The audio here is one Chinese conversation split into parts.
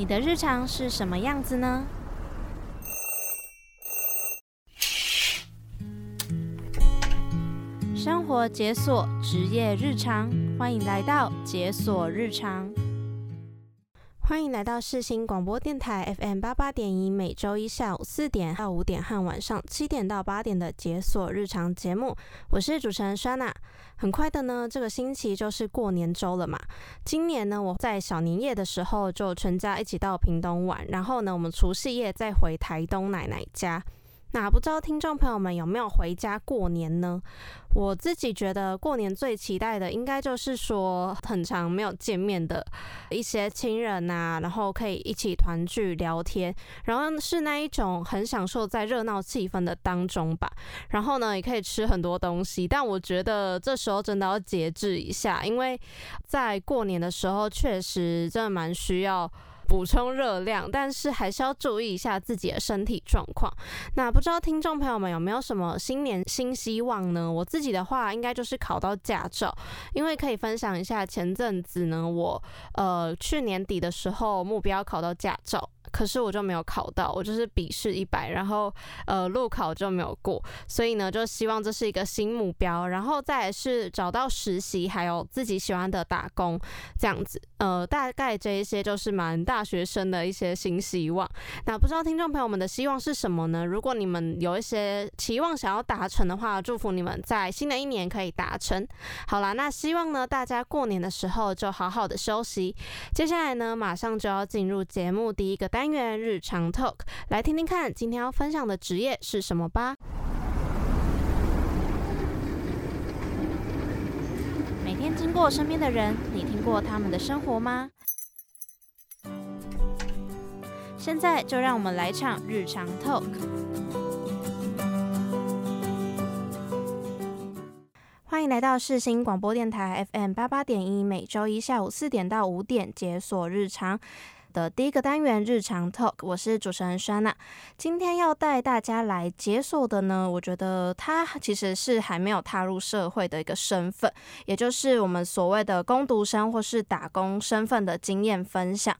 你的日常是什么样子呢？生活解锁，职业日常，欢迎来到解锁日常。欢迎来到世新广播电台 FM 八八点一，每周一下午四点到五点和晚上七点到八点的解锁日常节目，我是主持人 sha na。很快的呢，这个星期就是过年周了嘛。今年呢，我在小年夜的时候就全家一起到屏东玩，然后呢，我们除夕夜再回台东奶奶家。那不知道听众朋友们有没有回家过年呢？我自己觉得过年最期待的，应该就是说很长没有见面的一些亲人呐，然后可以一起团聚聊天，然后是那一种很享受在热闹气氛的当中吧。然后呢，也可以吃很多东西，但我觉得这时候真的要节制一下，因为在过年的时候确实真的蛮需要。补充热量，但是还是要注意一下自己的身体状况。那不知道听众朋友们有没有什么新年新希望呢？我自己的话，应该就是考到驾照，因为可以分享一下前阵子呢，我呃去年底的时候目标考到驾照。可是我就没有考到，我就是笔试一百，然后呃路考就没有过，所以呢就希望这是一个新目标，然后再是找到实习，还有自己喜欢的打工这样子，呃大概这一些就是蛮大学生的一些新希望。那不知道听众朋友们的希望是什么呢？如果你们有一些期望想要达成的话，祝福你们在新的一年可以达成。好啦，那希望呢大家过年的时候就好好的休息。接下来呢马上就要进入节目第一个单。单元日常 talk，来听听看今天要分享的职业是什么吧。每天经过身边的人，你听过他们的生活吗？现在就让我们来场日常 talk。欢迎来到世新广播电台 FM 八八点一，每周一下午四点到五点解锁日常。的第一个单元日常 talk，我是主持人珊娜。今天要带大家来解锁的呢，我觉得他其实是还没有踏入社会的一个身份，也就是我们所谓的工读生或是打工身份的经验分享。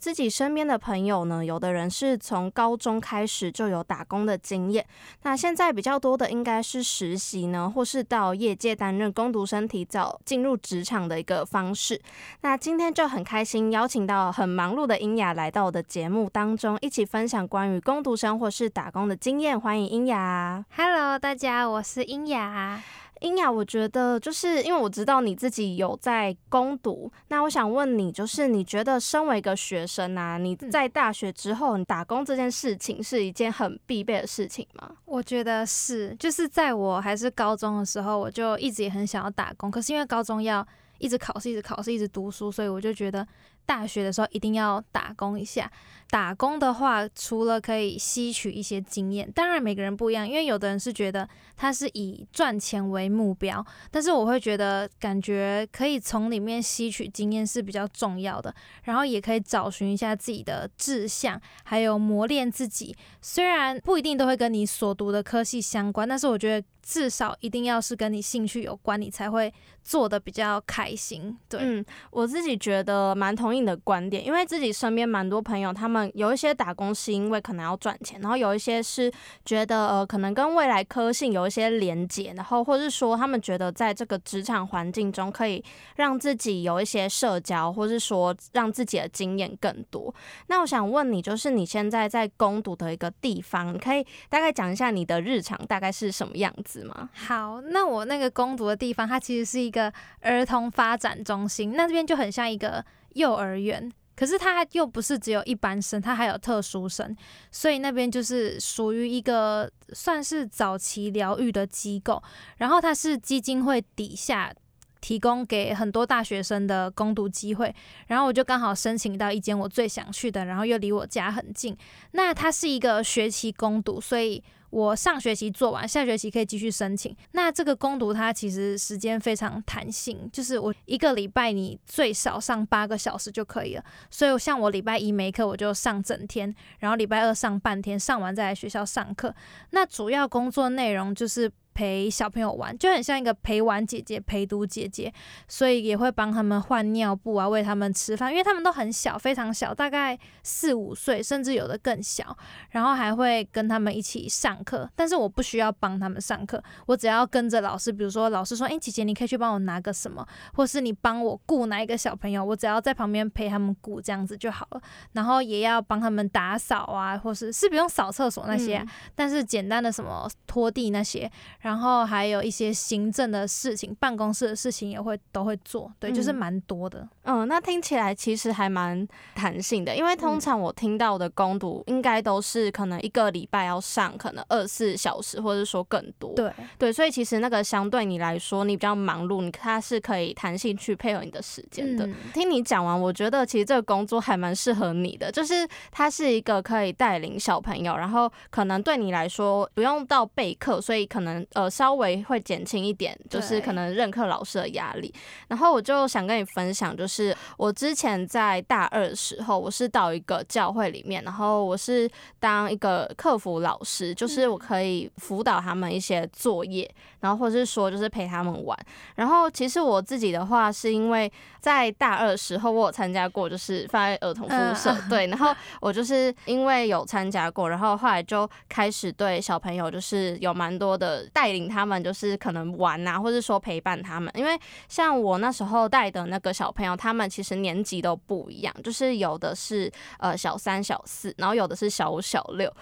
自己身边的朋友呢，有的人是从高中开始就有打工的经验，那现在比较多的应该是实习呢，或是到业界担任工读生，提早进入职场的一个方式。那今天就很开心邀请到很忙碌的。英雅来到我的节目当中，一起分享关于攻读生或是打工的经验。欢迎英雅，Hello，大家，我是英雅。英雅，我觉得就是因为我知道你自己有在攻读，那我想问你，就是你觉得身为一个学生啊，你在大学之后，你打工这件事情是一件很必备的事情吗？我觉得是，就是在我还是高中的时候，我就一直也很想要打工，可是因为高中要一直考试，一直考试，一直读书，所以我就觉得。大学的时候一定要打工一下。打工的话，除了可以吸取一些经验，当然每个人不一样，因为有的人是觉得他是以赚钱为目标，但是我会觉得感觉可以从里面吸取经验是比较重要的，然后也可以找寻一下自己的志向，还有磨练自己。虽然不一定都会跟你所读的科系相关，但是我觉得至少一定要是跟你兴趣有关，你才会做的比较开心。对，嗯，我自己觉得蛮同意你的观点，因为自己身边蛮多朋友他们。有一些打工是因为可能要赚钱，然后有一些是觉得呃可能跟未来科性有一些连接，然后或是说他们觉得在这个职场环境中可以让自己有一些社交，或是说让自己的经验更多。那我想问你，就是你现在在攻读的一个地方，可以大概讲一下你的日常大概是什么样子吗？好，那我那个攻读的地方，它其实是一个儿童发展中心，那这边就很像一个幼儿园。可是它又不是只有一般生，它还有特殊生，所以那边就是属于一个算是早期疗愈的机构。然后它是基金会底下提供给很多大学生的攻读机会。然后我就刚好申请到一间我最想去的，然后又离我家很近。那它是一个学期攻读，所以。我上学期做完，下学期可以继续申请。那这个攻读它其实时间非常弹性，就是我一个礼拜你最少上八个小时就可以了。所以像我礼拜一没课，我就上整天，然后礼拜二上半天，上完再来学校上课。那主要工作内容就是陪小朋友玩，就很像一个陪玩姐姐、陪读姐姐，所以也会帮他们换尿布啊，喂他们吃饭，因为他们都很小，非常小，大概四五岁，甚至有的更小。然后还会跟他们一起上课，但是我不需要帮他们上课，我只要跟着老师，比如说老师说：“哎，姐姐，你可以去帮我拿个什么，或是你帮我雇哪一个小朋友，我只要在旁边陪他们雇这样子就好了。”然后也要帮他们打扫啊，或是是不用扫厕所那些，但是简单的什么拖地那些。然后还有一些行政的事情，办公室的事情也会都会做，对，就是蛮多的。嗯，那听起来其实还蛮弹性的，因为通常我听到的攻读应该都是可能一个礼拜要上可能二十四小时，或者说更多。对对，所以其实那个相对你来说，你比较忙碌，你它是可以弹性去配合你的时间的。听你讲完，我觉得其实这个工作还蛮适合你的，就是它是一个可以带领小朋友，然后可能对你来说不用到备课，所以可能。呃，稍微会减轻一点，就是可能任课老师的压力。然后我就想跟你分享，就是我之前在大二的时候，我是到一个教会里面，然后我是当一个客服老师，就是我可以辅导他们一些作业，然后或者是说就是陪他们玩。然后其实我自己的话，是因为在大二的时候，我有参加过就是放在儿童服务社，对，然后我就是因为有参加过，然后后来就开始对小朋友就是有蛮多的。带带领他们就是可能玩啊，或者说陪伴他们，因为像我那时候带的那个小朋友，他们其实年纪都不一样，就是有的是呃小三、小四，然后有的是小五、小六。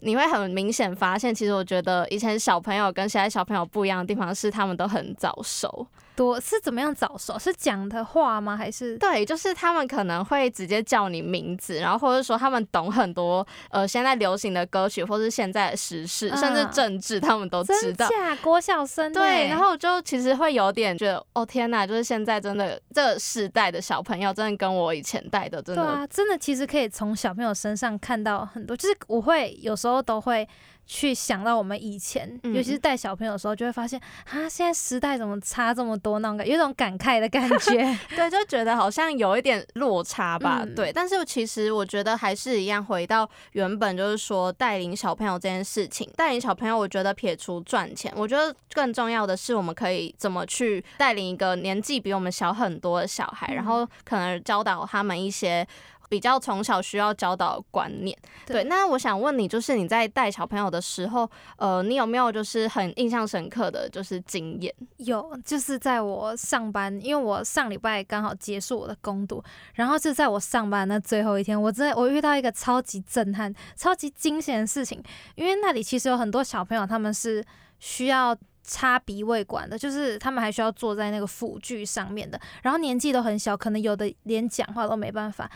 你会很明显发现，其实我觉得以前小朋友跟现在小朋友不一样的地方是，他们都很早熟。多是怎么样早熟？是讲的话吗？还是对，就是他们可能会直接叫你名字，然后或者说他们懂很多呃现在流行的歌曲，或是现在的时事，甚至政治，他们都知道。郭晓生对，然后就其实会有点觉得，哦天哪，就是现在真的这个世代的小朋友，真的跟我以前带的真的，对啊，真的其实可以从小朋友身上看到很多，就是我会有时候都会。去想到我们以前，尤其是带小朋友的时候，就会发现啊，现在时代怎么差这么多？那种感，有种感慨的感觉。对，就觉得好像有一点落差吧。对，但是其实我觉得还是一样，回到原本就是说带领小朋友这件事情。带领小朋友，我觉得撇除赚钱，我觉得更重要的是我们可以怎么去带领一个年纪比我们小很多的小孩，然后可能教导他们一些。比较从小需要教导观念，对。那我想问你，就是你在带小朋友的时候，呃，你有没有就是很印象深刻的就是经验？有，就是在我上班，因为我上礼拜刚好结束我的工读，然后就在我上班那最后一天，我真的我遇到一个超级震撼、超级惊险的事情，因为那里其实有很多小朋友，他们是需要插鼻胃管的，就是他们还需要坐在那个辅具上面的，然后年纪都很小，可能有的连讲话都没办法。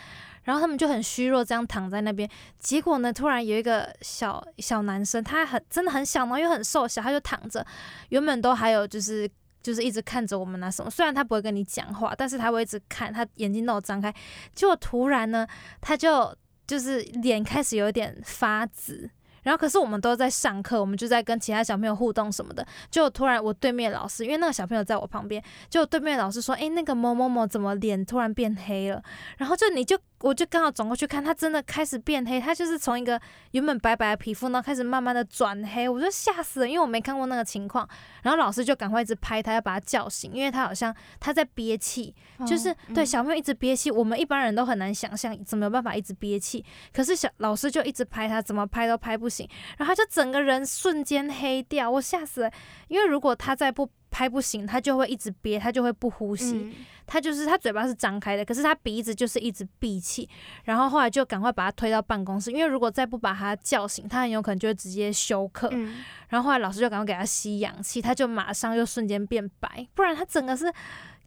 然后他们就很虚弱，这样躺在那边。结果呢，突然有一个小小男生，他很真的很小嘛，又很瘦小，他就躺着。原本都还有就是就是一直看着我们那什么，虽然他不会跟你讲话，但是他会一直看，他眼睛都有张开。结果突然呢，他就就是脸开始有点发紫。然后可是我们都在上课，我们就在跟其他小朋友互动什么的。就突然我对面老师，因为那个小朋友在我旁边，就对面老师说：“哎，那个某某某怎么脸突然变黑了？”然后就你就。我就刚好转过去看，他真的开始变黑，他就是从一个原本白白的皮肤呢，开始慢慢的转黑，我就吓死了，因为我没看过那个情况。然后老师就赶快一直拍他，要把他叫醒，因为他好像他在憋气，就是对小朋友一直憋气，我们一般人都很难想象怎么有办法一直憋气，可是小老师就一直拍他，怎么拍都拍不醒，然后他就整个人瞬间黑掉，我吓死了，因为如果他再不拍不醒，他就会一直憋，他就会不呼吸。他就是他嘴巴是张开的，可是他鼻子就是一直闭气。然后后来就赶快把他推到办公室，因为如果再不把他叫醒，他很有可能就会直接休克。然后后来老师就赶快给他吸氧气，他就马上又瞬间变白，不然他整个是。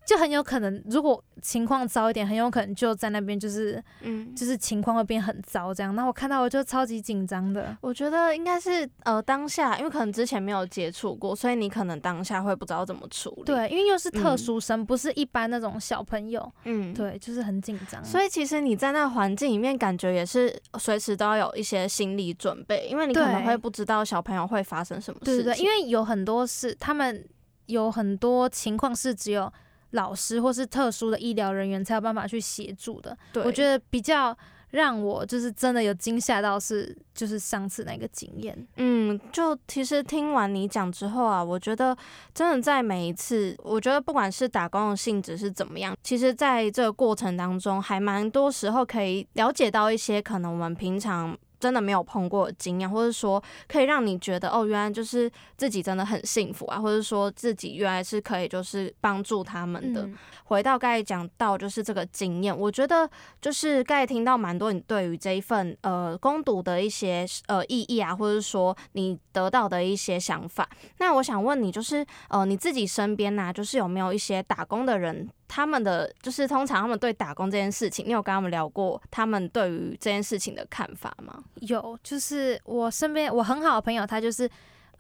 就很有可能，如果情况糟一点，很有可能就在那边就是，嗯，就是情况会变很糟这样。那我看到我就超级紧张的。我觉得应该是呃当下，因为可能之前没有接触过，所以你可能当下会不知道怎么处理。对，因为又是特殊生，不是一般那种小朋友。嗯，对，就是很紧张。所以其实你在那环境里面，感觉也是随时都要有一些心理准备，因为你可能会不知道小朋友会发生什么事情。对对，因为有很多事他们有很多情况是只有。老师或是特殊的医疗人员才有办法去协助的。对，我觉得比较让我就是真的有惊吓到，是就是上次那个经验。嗯，就其实听完你讲之后啊，我觉得真的在每一次，我觉得不管是打工的性质是怎么样，其实在这个过程当中，还蛮多时候可以了解到一些可能我们平常。真的没有碰过的经验，或者说可以让你觉得哦，原来就是自己真的很幸福啊，或者说自己原来是可以就是帮助他们的。回到刚才讲到就是这个经验，我觉得就是刚才听到蛮多你对于这一份呃攻读的一些呃意义啊，或者说你得到的一些想法。那我想问你，就是呃你自己身边呐，就是有没有一些打工的人？他们的就是通常他们对打工这件事情，你有跟他们聊过他们对于这件事情的看法吗？有，就是我身边我很好的朋友，他就是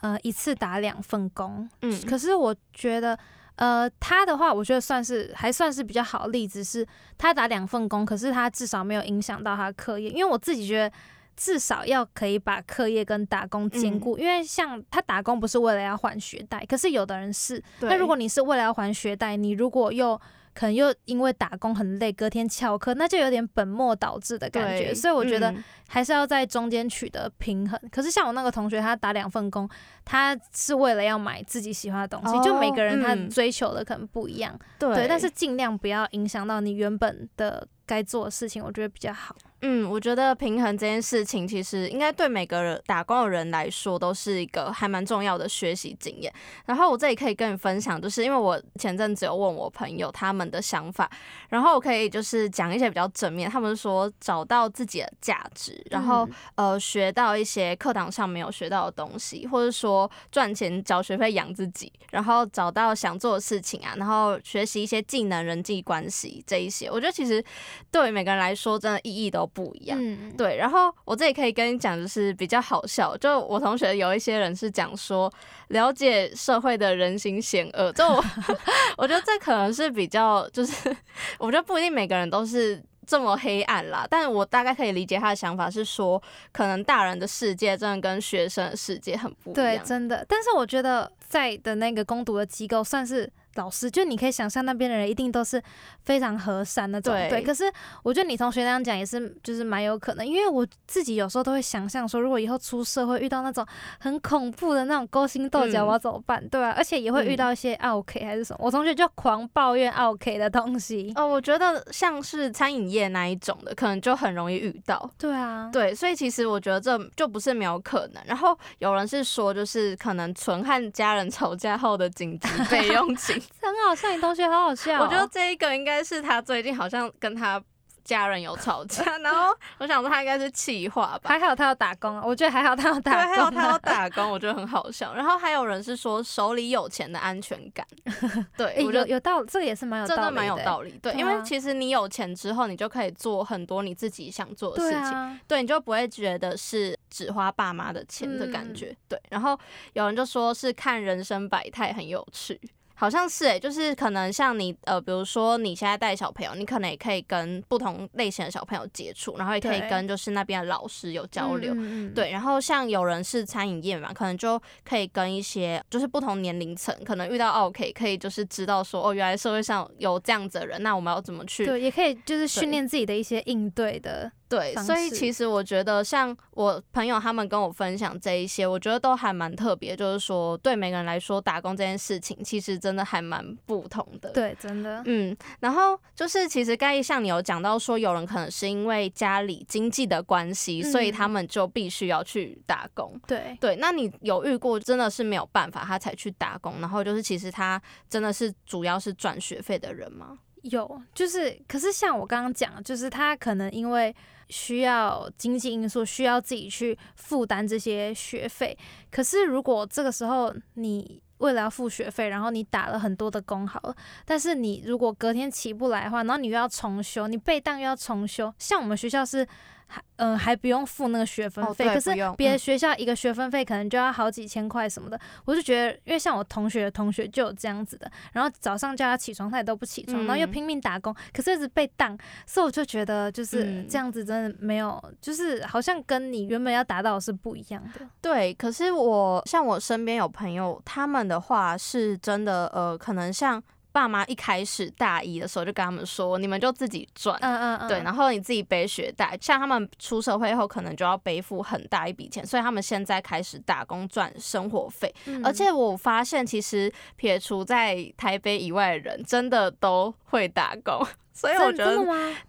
呃一次打两份工，嗯，可是我觉得呃他的话，我觉得算是还算是比较好的例子，是他打两份工，可是他至少没有影响到他的课业，因为我自己觉得。至少要可以把课业跟打工兼顾，因为像他打工不是为了要还学贷，可是有的人是。那如果你是为了要还学贷，你如果又可能又因为打工很累，隔天翘课，那就有点本末倒置的感觉。所以我觉得还是要在中间取得平衡。可是像我那个同学，他打两份工，他是为了要买自己喜欢的东西。就每个人他追求的可能不一样，对，但是尽量不要影响到你原本的该做的事情，我觉得比较好。嗯，我觉得平衡这件事情，其实应该对每个人打工的人来说，都是一个还蛮重要的学习经验。然后我这里可以跟你分享，就是因为我前阵子有问我朋友他们的想法，然后我可以就是讲一些比较正面。他们说找到自己的价值，然后呃学到一些课堂上没有学到的东西，或者说赚钱交学费养自己，然后找到想做的事情啊，然后学习一些技能、人际关系这一些。我觉得其实对每个人来说，真的意义都。不一样，对。然后我这里可以跟你讲，就是比较好笑。就我同学有一些人是讲说，了解社会的人心险恶。就我 我觉得这可能是比较，就是 我觉得不一定每个人都是这么黑暗啦。但是我大概可以理解他的想法是说，可能大人的世界真的跟学生的世界很不一样。对，真的。但是我觉得在的那个攻读的机构算是。老师，就你可以想象那边的人一定都是非常和善那种，对。可是我觉得你同学那样讲也是，就是蛮有可能，因为我自己有时候都会想象说，如果以后出社会遇到那种很恐怖的那种勾心斗角，我要怎么办？对啊，而且也会遇到一些 OK 还是什么，我同学就狂抱怨 OK 的东西。哦，我觉得像是餐饮业那一种的，可能就很容易遇到。对啊，对，所以其实我觉得这就不是没有可能。然后有人是说，就是可能纯和家人吵架后的紧急备用 金。很好笑，你同学好好笑。我觉得这一个应该是他最近好像跟他家人有吵架，然后我想说他应该是气话吧。还好他要打工啊，我觉得还好他要打工，还好他要打工，我觉得很好笑。然后还有人是说手里有钱的安全感，对，我觉得有道理，这个也是蛮有真的蛮有道理。对，因为其实你有钱之后，你就可以做很多你自己想做的事情，对，你就不会觉得是只花爸妈的钱的感觉。对，然后有人就说是看人生百态很有趣。好像是诶，就是可能像你呃，比如说你现在带小朋友，你可能也可以跟不同类型的小朋友接触，然后也可以跟就是那边的老师有交流，对。然后像有人是餐饮业嘛，可能就可以跟一些就是不同年龄层，可能遇到 OK 可以就是知道说哦，原来社会上有这样子的人，那我们要怎么去？对，也可以就是训练自己的一些应对的。对，所以其实我觉得，像我朋友他们跟我分享这一些，我觉得都还蛮特别。就是说，对每个人来说，打工这件事情其实真的还蛮不同的。对，真的。嗯，然后就是其实刚才像你有讲到说，有人可能是因为家里经济的关系，所以他们就必须要去打工。对对，那你有遇过真的是没有办法，他才去打工，然后就是其实他真的是主要是赚学费的人吗？有，就是可是像我刚刚讲，就是他可能因为。需要经济因素，需要自己去负担这些学费。可是如果这个时候你为了要付学费，然后你打了很多的工，好了，但是你如果隔天起不来的话，然后你又要重修，你背档又要重修，像我们学校是。还嗯还不用付那个学分费，可是别的学校一个学分费可能就要好几千块什么的。我就觉得，因为像我同学的同学就有这样子的，然后早上叫他起床他也都不起床，然后又拼命打工，可是一直被当，所以我就觉得就是这样子真的没有，就是好像跟你原本要达到的是不一样的。对，可是我像我身边有朋友，他们的话是真的呃，可能像。爸妈一开始大一的时候就跟他们说，你们就自己赚，嗯嗯嗯，对，然后你自己背学贷。像他们出社会后，可能就要背负很大一笔钱，所以他们现在开始打工赚生活费。嗯而且我发现，其实撇除在台北以外的人，真的都会打工。所以我觉得？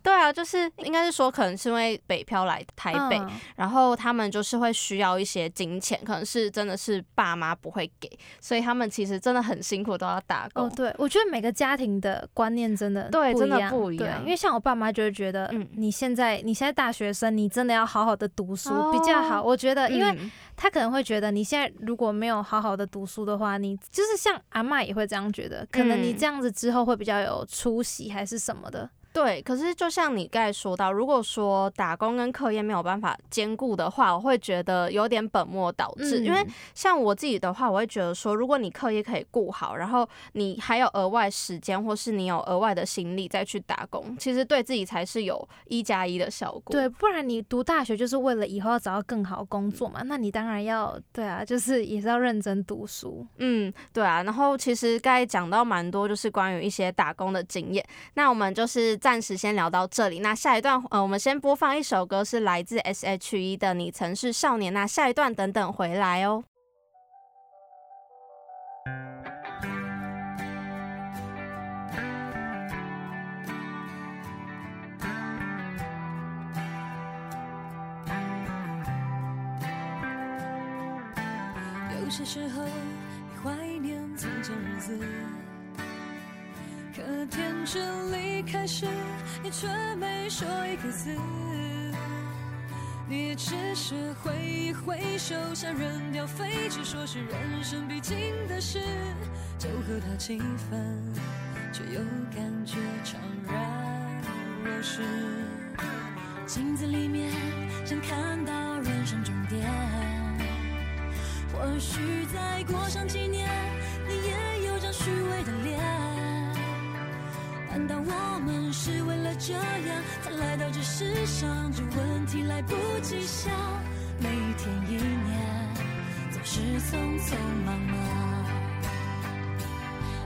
对啊，就是应该是说，可能是因为北漂来台北，嗯然后他们就是会需要一些金钱，可能是真的是爸妈不会给，所以他们其实真的很辛苦，都要打工。哦，对，我觉得每个家庭的观念真的对真的不一样因为像我爸妈就会觉得，嗯你现在你现在大学生，你真的要好好的读书、比较好。哦我觉得，因为嗯他可能会觉得你现在如果没有好好的读书的话，你就是像阿嬷也会这样觉得，可能你嗯这样子之后会比较有出息还是什么的。对，可是就像你刚才说到，如果说打工跟课业没有办法兼顾的话，我会觉得有点本末倒置。因为嗯像我自己的话，我会觉得说，如果你课业可以顾好，然后你还有额外时间，或是你有额外的心力再去打工，其实对自己才是有一加一的效果。对，不然你读大学就是为了以后要找到更好的工作嘛，那你当然要对啊，就是也是要认真读书。嗯，对啊。然后其实刚才讲到蛮多，就是关于一些打工的经验。那我们就是暂时先聊到这里。那下一段，呃，我们先播放一首歌，是来自 S.H.E 的《你曾是少年》。那下一段等等回来哦。有些时候可天真离开时，你却没说一个字。你只是挥一挥手，想扔掉废纸，说是人生必经的事，就和他七分，却又感觉怅然若失。镜子里面想看到人生终点。或许再过上几年，你也有张虚伪的脸。难道我们是为了这样才来到这世上？这问题来不及想，每一天一年总是匆匆忙忙。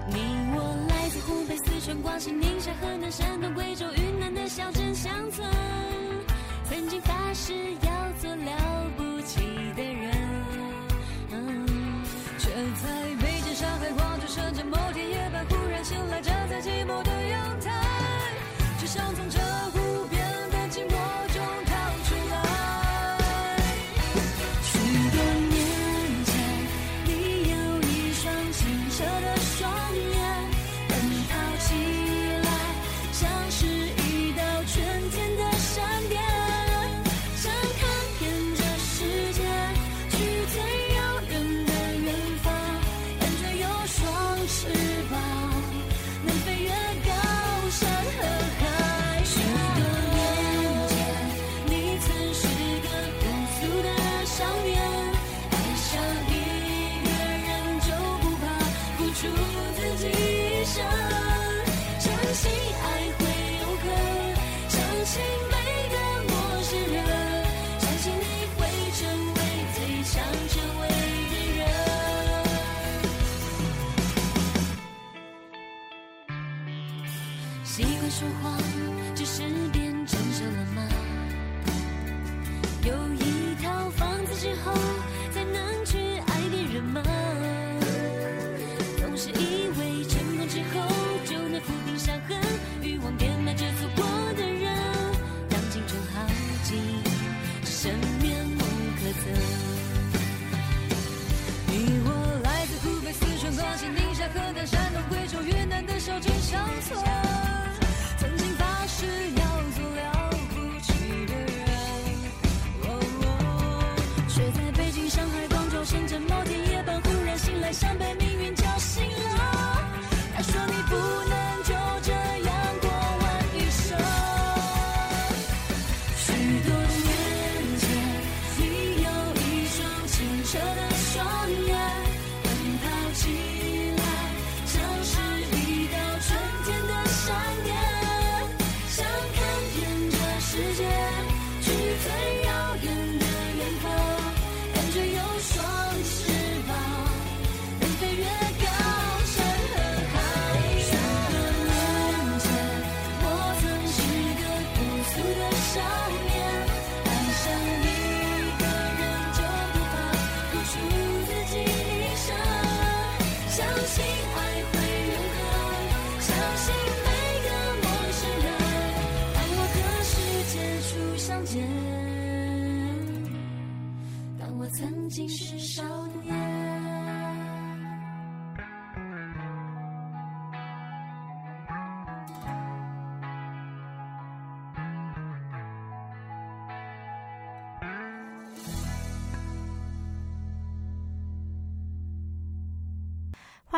你我来自湖北、四川、广西、宁夏、河南、山东、贵州、云南的小镇乡村，曾经发誓要做了不起的人。却在北京、上海、广州、深圳某醒来，站在寂寞的阳台，只想从这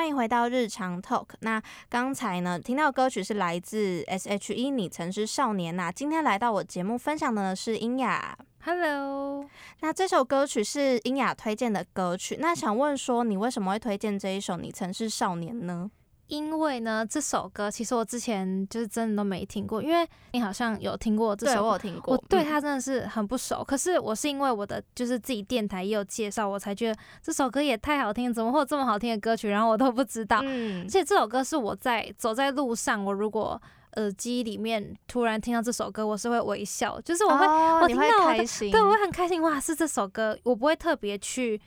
欢迎回到日常 Talk。那刚才呢，听到歌曲是来自 S.H.E，你曾是少年呐、今天来到我节目分享的呢是英雅。Hello，那这首歌曲是英雅推荐的歌曲。那想问说，你为什么会推荐这一首《你曾是少年》呢？因为呢这首歌其实我之前就是真的都没听过，因为你好像有听过这首歌我有听过，我对嗯。他真的是很不熟，可是我是因为我的就是自己电台也有介绍，我才觉得这首歌也太好听，怎么会有这么好听的歌曲，然后我都不知道。嗯。而且这首歌是我在走在路上，我如果耳机里面突然听到这首歌，我是会微笑，就是我会、我听到我的开心，对我会很开心，哇，是这首歌，我不会特别去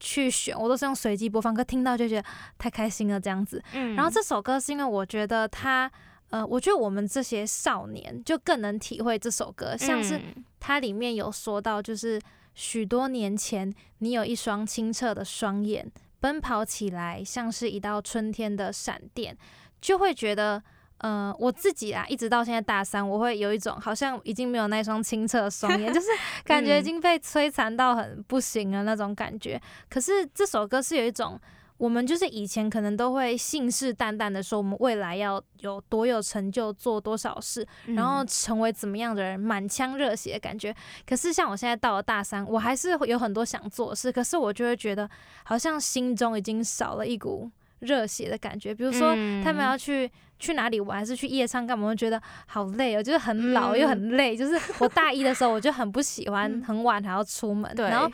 去选，我都是用随机播放，可听到就觉得太开心了这样子。嗯然后这首歌是因为我觉得它，呃，我觉得我们这些少年就更能体会这首歌，像是嗯它里面有说到，就是许多年前，你有一双清澈的双眼，奔跑起来像是一道春天的闪电，就会觉得。呃，我自己啊，一直到现在大三，我会有一种好像已经没有那双清澈的双眼，就是感觉已经被摧残到很不行了那种感觉。可是这首歌是有一种，我们就是以前可能都会信誓旦旦的说，我们未来要有多有成就，做多少事，然后嗯成为怎么样的人，满腔热血的感觉。可是像我现在到了大三，我还是会有很多想做的事，可是我就会觉得好像心中已经少了一股热血的感觉。比如说他们嗯要去去哪里玩，还是去夜唱干嘛，我觉得好累哦，就是很老又很累。就是我大一的时候，我就很不喜欢嗯很晚还要出门，对，然后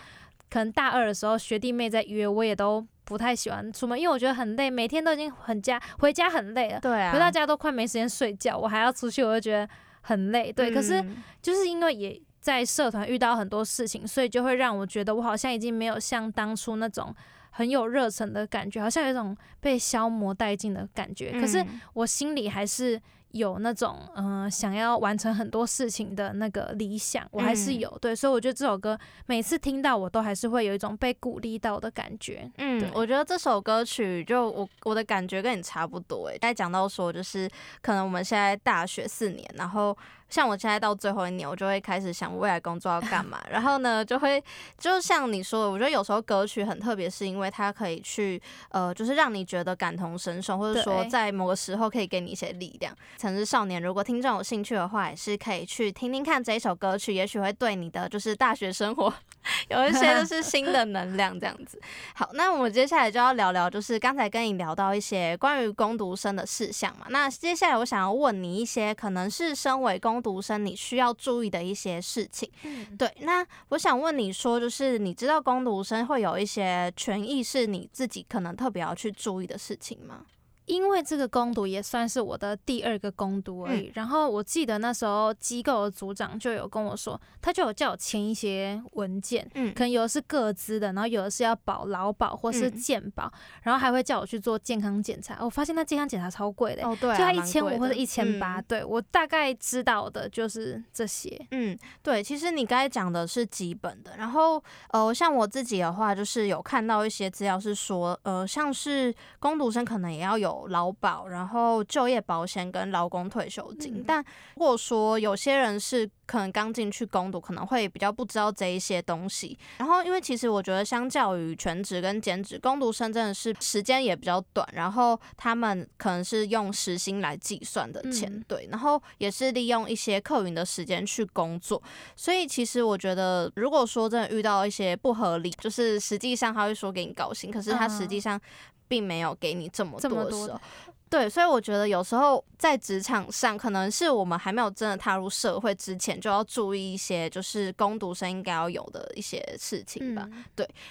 可能大二的时候学弟妹在约，我也都不太喜欢出门，因为我觉得很累，每天都已经很家回家很累了。对啊，回到家都快没时间睡觉，我还要出去，我就觉得很累。对，可是嗯就是因为也在社团遇到很多事情，所以就会让我觉得我好像已经没有像当初那种很有热忱的感觉，好像有一种被消磨殆尽的感觉。可是嗯我心里还是有那种嗯、呃想要完成很多事情的那个理想，我还是嗯有。对，所以我觉得这首歌每次听到，我都还是会有一种被鼓励到的感觉。嗯我觉得这首歌曲就我我的感觉跟你差不多诶。在讲到说，就是可能我们现在大学四年，然后像我现在到最后一年，我就会开始想未来工作要干嘛。然后呢，就会就像你说的，我觉得有时候歌曲很特别，是因为它可以去呃，就是让你觉得感同身受，或者说在某个时候可以给你一些力量。曾是少年，如果听众有兴趣的话，也是可以去听听看这一首歌曲，也许会对你的就是大学生活 有一些就 是新的能量这样子。好，那我们接下来就要聊聊，就是刚才跟你聊到一些关于攻读生的事项嘛。那接下来我想要问你一些可能是身为攻读生你需要注意的一些事情。嗯，对，那我想问你说，就是你知道攻读生会有一些权益是你自己可能特别要去注意的事情吗？因为这个攻读也算是我的第二个攻读而已。然后我记得那时候机构的组长就有跟我说，他就有叫我签一些文件，嗯可能有的是各资的，然后有的是要保劳保或是嗯健保，然后还会叫我去做健康检查。我发现那健康检查超贵的、哦，对、啊，就要一千五或者一千八。嗯对我大概知道的就是这些。嗯，对，其实你刚才讲的是基本的，然后呃，像我自己的话，就是有看到一些资料是说，呃，像是攻读生可能也要有劳保，然后就业保险跟劳工退休金，嗯但如果说有些人是可能刚进去攻读，可能会比较不知道这一些东西。然后，因为其实我觉得相较于全职跟兼职，攻读生真的是时间也比较短，然后他们可能是用时薪来计算的钱，嗯对，然后也是利用一些课余的时间去工作。所以其实我觉得，如果说真的遇到一些不合理，就是实际上他会说给你高薪，可是他实际嗯上并没有给你这么多的时候。对，所以我觉得有时候在职场上，可能是我们还没有真的踏入社会之前，就要注意一些就是工读生应该要有的一些事情吧。嗯，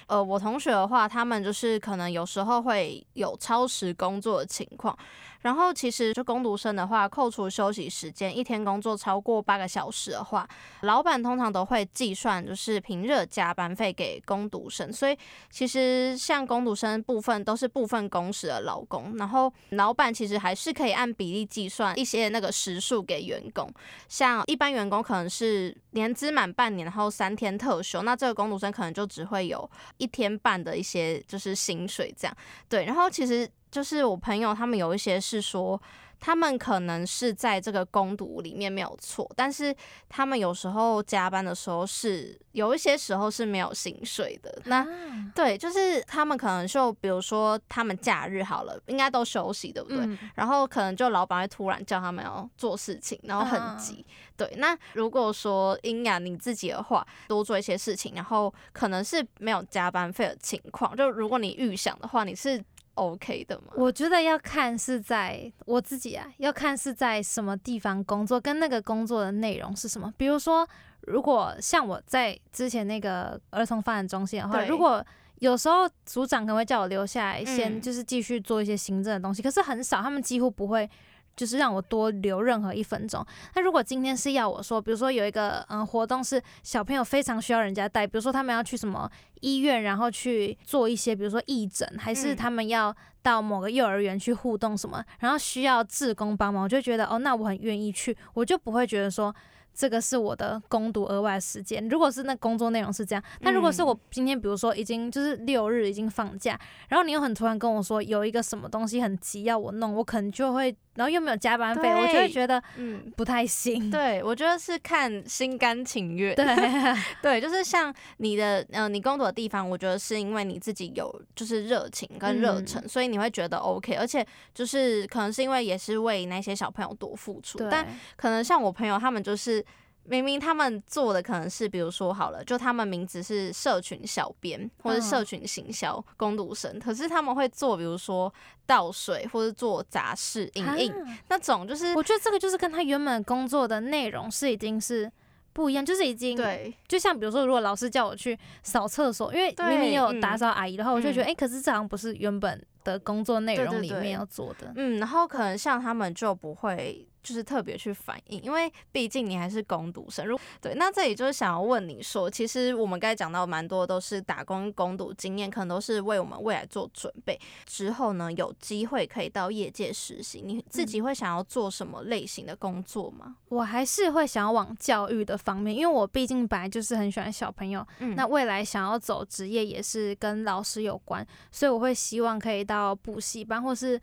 呃，我同学的话，他们就是可能有时候会有超时工作的情况，然后其实就工读生的话，扣除休息时间，一天工作超过八个小时的话，老板通常都会计算就是平日加班费给工读生。所以其实像工读生部分都是部分工时的劳工，然后老板其实还是可以按比例计算一些那个时数给员工。像一般员工可能是年资满半年，然后三天特休，那这个工读生可能就只会有一天半的一些就是薪水这样。对，然后其实就是我朋友他们有一些是说，他们可能是在这个攻读里面没有错，但是他们有时候加班的时候是有一些时候是没有薪水的。那啊对，就是他们可能就比如说他们假日好了，应该都休息，对不对？嗯然后可能就老板会突然叫他们要做事情，然后很急。对，那如果说英雅你自己的话，多做一些事情，然后可能是没有加班费的情况，就如果你预想的话，你是 OK 的吗？我觉得要看是在我自己啊，要看是在什么地方工作，跟那个工作的内容是什么。比如说，如果像我在之前那个儿童发展中心的话，如果有时候组长可能会叫我留下来，先嗯就是继续做一些行政的东西，可是很少，他们几乎不会。就是让我多留任何一分钟。那如果今天是要我说，比如说有一个嗯活动是小朋友非常需要人家带，比如说他们要去什么医院，然后去做一些，比如说义诊，还是嗯他们要到某个幼儿园去互动什么，然后需要志工帮忙，我就觉得哦，那我很愿意去，我就不会觉得说。这个是我的攻读额外时间。如果是那工作内容是这样，但如果是我今天比如说已经就是六日已经放假，然后你又很突然跟我说有一个什么东西很急要我弄，我可能就会，然后又没有加班费，我就会觉得嗯，不太行。对，我觉得是看心甘情愿。对，对，就是像你的呃，你工作的地方，我觉得是因为你自己有就是热情跟热嗯忱，所以你会觉得 OK，而且就是可能是因为也是为那些小朋友多付出，但，可能像我朋友他们就是。明明他们做的可能是，比如说好了，就他们名字是社群小编或者嗯社群行销工读生，可是他们会做，比如说倒水或者做杂事、影印、啊那种，就是我觉得这个就是跟他原本工作的内容是已经是不一样，就是已经对。就像比如说，如果老师叫我去扫厕所，因为对明明有嗯打扫阿姨的话，我就觉得诶可是这好像不是原本的工作内容里面要做的。嗯，然后可能像他们就不会就是特别去反应，因为毕竟你还是攻读生。如对，那这里就是想要问你说，其实我们刚才讲到蛮多都是打工攻读经验，可能都是为我们未来做准备。之后呢，有机会可以到业界实习，你自己会想要做什么类型的工作吗？我还是会想要往教育的方面，因为我毕竟本来就是很喜欢小朋友，嗯那未来想要走职业也是跟老师有关，所以我会希望可以到补习班或是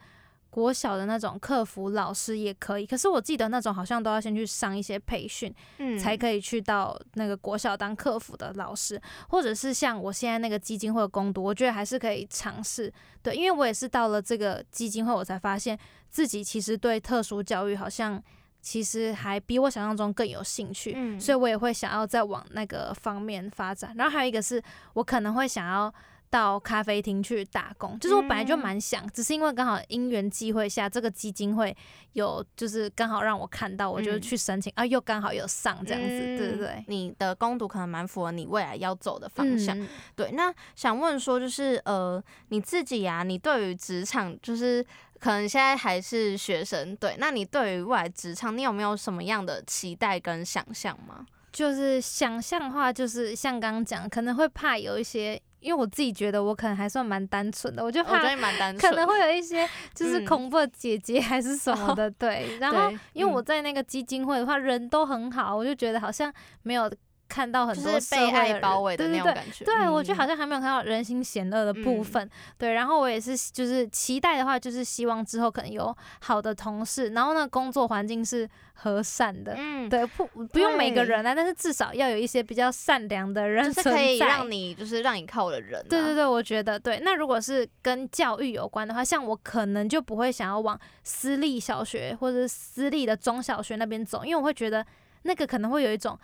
国小的那种客服老师也可以。可是我记得那种好像都要先去上一些培训，嗯才可以去到那个国小当客服的老师，或者是像我现在那个基金会的攻读，我觉得还是可以尝试。对，因为我也是到了这个基金会，我才发现自己其实对特殊教育好像其实还比我想象中更有兴趣。嗯所以我也会想要再往那个方面发展。然后还有一个是我可能会想要到咖啡厅去打工，就是我本来就嗯蛮想，只是因为刚好因缘际会下，这个基金会有就是刚好让我看到，我就嗯去申请、啊，又刚好有上这样子，对对嗯对。你的攻读可能蛮符合你未来要走的方向。嗯，对，那想问说，就是呃，你自己呀、你对于职场，就是可能现在还是学生，对，那你对于未来职场，你有没有什么样的期待跟想象吗？就是想象的话，就是像刚刚讲，可能会怕有一些，因为我自己觉得我可能还算蛮单纯的，我就怕 可能会有一些 就是嗯恐怖的姐姐还是什么的，对。然后因为我嗯在那个基金会的话，人都很好，我就觉得好像没有看到很多被爱包围的。那种感觉。对，我觉得好像像还没有看到人心险恶的部嗯分，对。然后我也是，就是期待的话，就是希望之后可能有好的同事，然后呢，工作环境是和善的，嗯，对，不不用每个人啊，但是至少要有一些比较善良的人就是可以让你就是让你靠的人、啊。对对对，我觉得对。那如果是跟教育有关的话，像我可能就不会想要往私立小学或者是私立的中小学那边走，因为我会觉得那个可能会有一种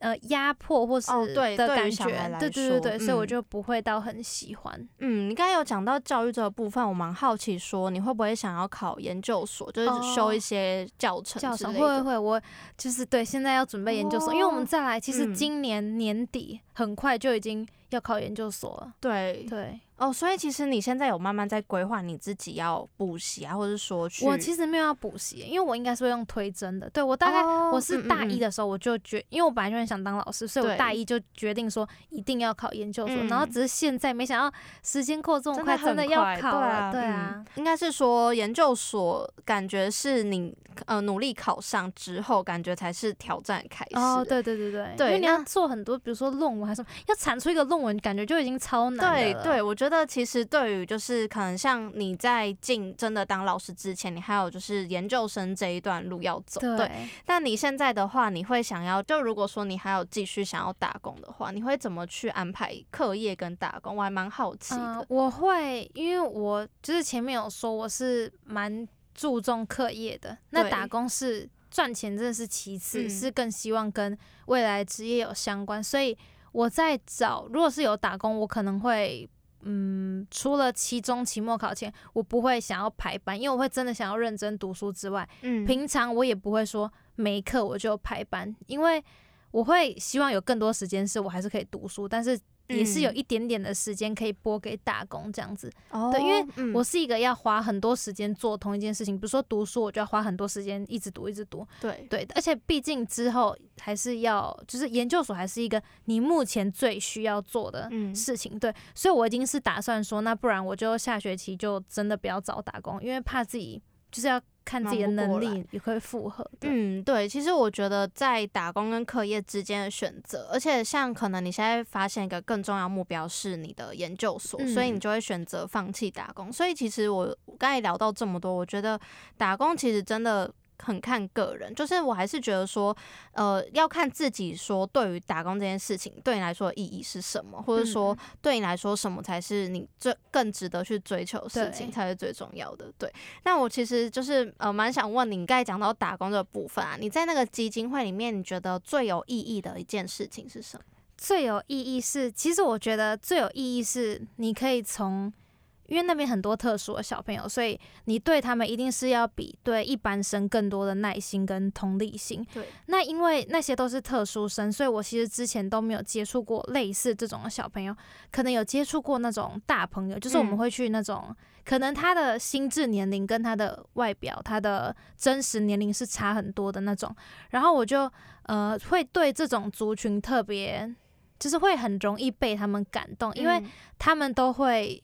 呃压迫或是的感觉，对对对对，说所以我嗯就不会到很喜欢。嗯，你刚才有讲到教育这个部分，我蛮好奇，说你会不会想要考研究所，就是修一哦些教程教程？会会会，我就是对现在要准备研究所，因为我们哦再来，其实嗯今年年底很快就已经要考研究所了。对对哦，所以其实你现在有慢慢在规划你自己要补习啊，或者是说去我其实没有要补习，因为我应该是会用推甄的。对我大概、哦我是大一的时候我就决，因为我本来就很想当老师，所以我大一就决定说一定要考研究所。嗯然后只是现在没想到时间过这么快，真很的要考了。对啊，对嗯啊，应该是说研究所感觉是你呃努力考上之后，感觉才是挑战开始。哦，对对对对，对因为你要做很多，比如说论文还是什么，要产出一个论文，感觉就已经超难了对对，我觉得其实对于就是可能像你在进真的当老师之前，你还有就是研究生这一段路要走。对，对但你现在的话，你会想要就如果说你还有继续想要打工的话，你会怎么去安排课业跟打工？我还蛮好奇嗯、的。我会，因为我就是前面有说我是蛮注重课业的，那打工是赚钱真的是其次，嗯是更希望跟未来职业有相关，所以我在找，如果是有打工，我可能会。嗯，除了期中、期末考前，我不会想要排班，因为我会真的想要认真读书之外，嗯平常我也不会说每一课我就排班，因为我会希望有更多时间是我还是可以读书，但是也是有嗯一点点的时间可以拨给打工这样子。哦对因为嗯我是一个要花很多时间做同一件事情，比如说读书，我就要花很多时间一直读一直读。对对，而且毕竟之后还是要，就是研究所还是一个你目前最需要做的嗯事情。对，所以我已经是打算说，那不然我就下学期就真的不要找打工，因为怕自己就是要看自己的能力也会负荷的。嗯，对，其实我觉得在打工跟课业之间的选择，而且像可能你现在发现一个更重要目标是你的研究所，所以你嗯就会选择放弃打工。所以其实我我刚才聊到这么多，我觉得打工其实真的。很看个人，就是我还是觉得说，呃，要看自己说对于打工这件事情对你来说的意义是什么，或者说嗯对你来说什么才是你最更值得去追求的事情才是最重要的。对，那我其实就是呃蛮想问你，你刚才讲到打工这个部分啊，你在那个基金会里面，你觉得最有意义的一件事情是什么？最有意义是，其实我觉得最有意义是，你可以从，因为那边很多特殊的小朋友，所以你对他们一定是要比对一般生更多的耐心跟同理心。对，那因为那些都是特殊生，所以我其实之前都没有接触过类似这种的小朋友，可能有接触过那种大朋友，就是我们嗯会去那种，可能他的心智年龄跟他的外表、他的真实年龄是差很多的那种，然后我就呃会对这种族群特别，就是会很容易被他们感动，因为嗯他们都会。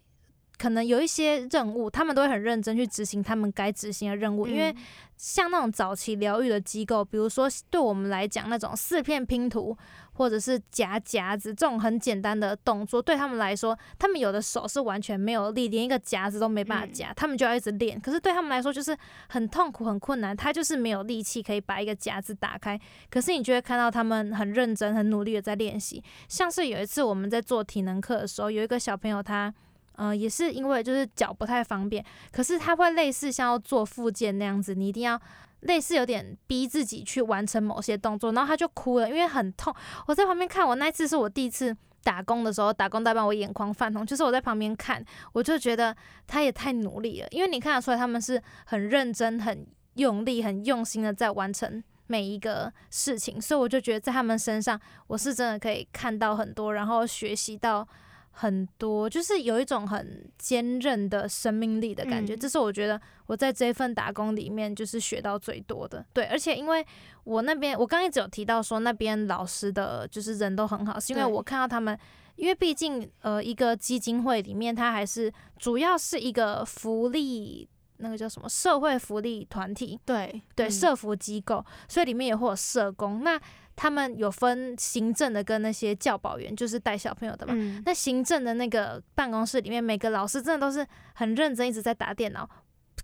可能有一些任务，他们都会很认真去执行他们该执行的任务，因为嗯像那种早期疗愈的机构，比如说对我们来讲，那种四片拼图或者是夹夹子这种很简单的动作，对他们来说，他们有的手是完全没有力，连一个夹子都没办法嗯夹，他们就要一直练。可是对他们来说，就是很痛苦、很困难，他就是没有力气可以把一个夹子打开。可是你就会看到他们很认真、很努力的在练习。像是有一次我们在做体能课的时候，有一个小朋友他。呃，也是因为就是脚不太方便，可是他会类似像要做复健那样子，你一定要类似有点逼自己去完成某些动作，然后他就哭了，因为很痛。我在旁边看，我那次是我第一次打工的时候，打工代办我眼眶泛红，就是我在旁边看，我就觉得他也太努力了，因为你看得出来他们是很认真、很用力、很用心的在完成。每一个事情，所以我就觉得在他们身上，我是真的可以看到很多，然后学习到很多，就是有一种很坚韧的生命力的感觉。嗯这是我觉得我在这一份打工里面就是学到最多的。对，而且因为我那边我刚一直有提到说那边老师的就是人都很好，是因为我看到他们。因为毕竟，呃，一个基金会里面，它还是主要是一个福利，那个叫什么社会福利团体，对对，嗯社福机构，所以里面也会有社工。那他们有分行政的跟那些教保员，就是带小朋友的嘛。嗯那行政的那个办公室里面，每个老师真的都是很认真，一直在打电脑。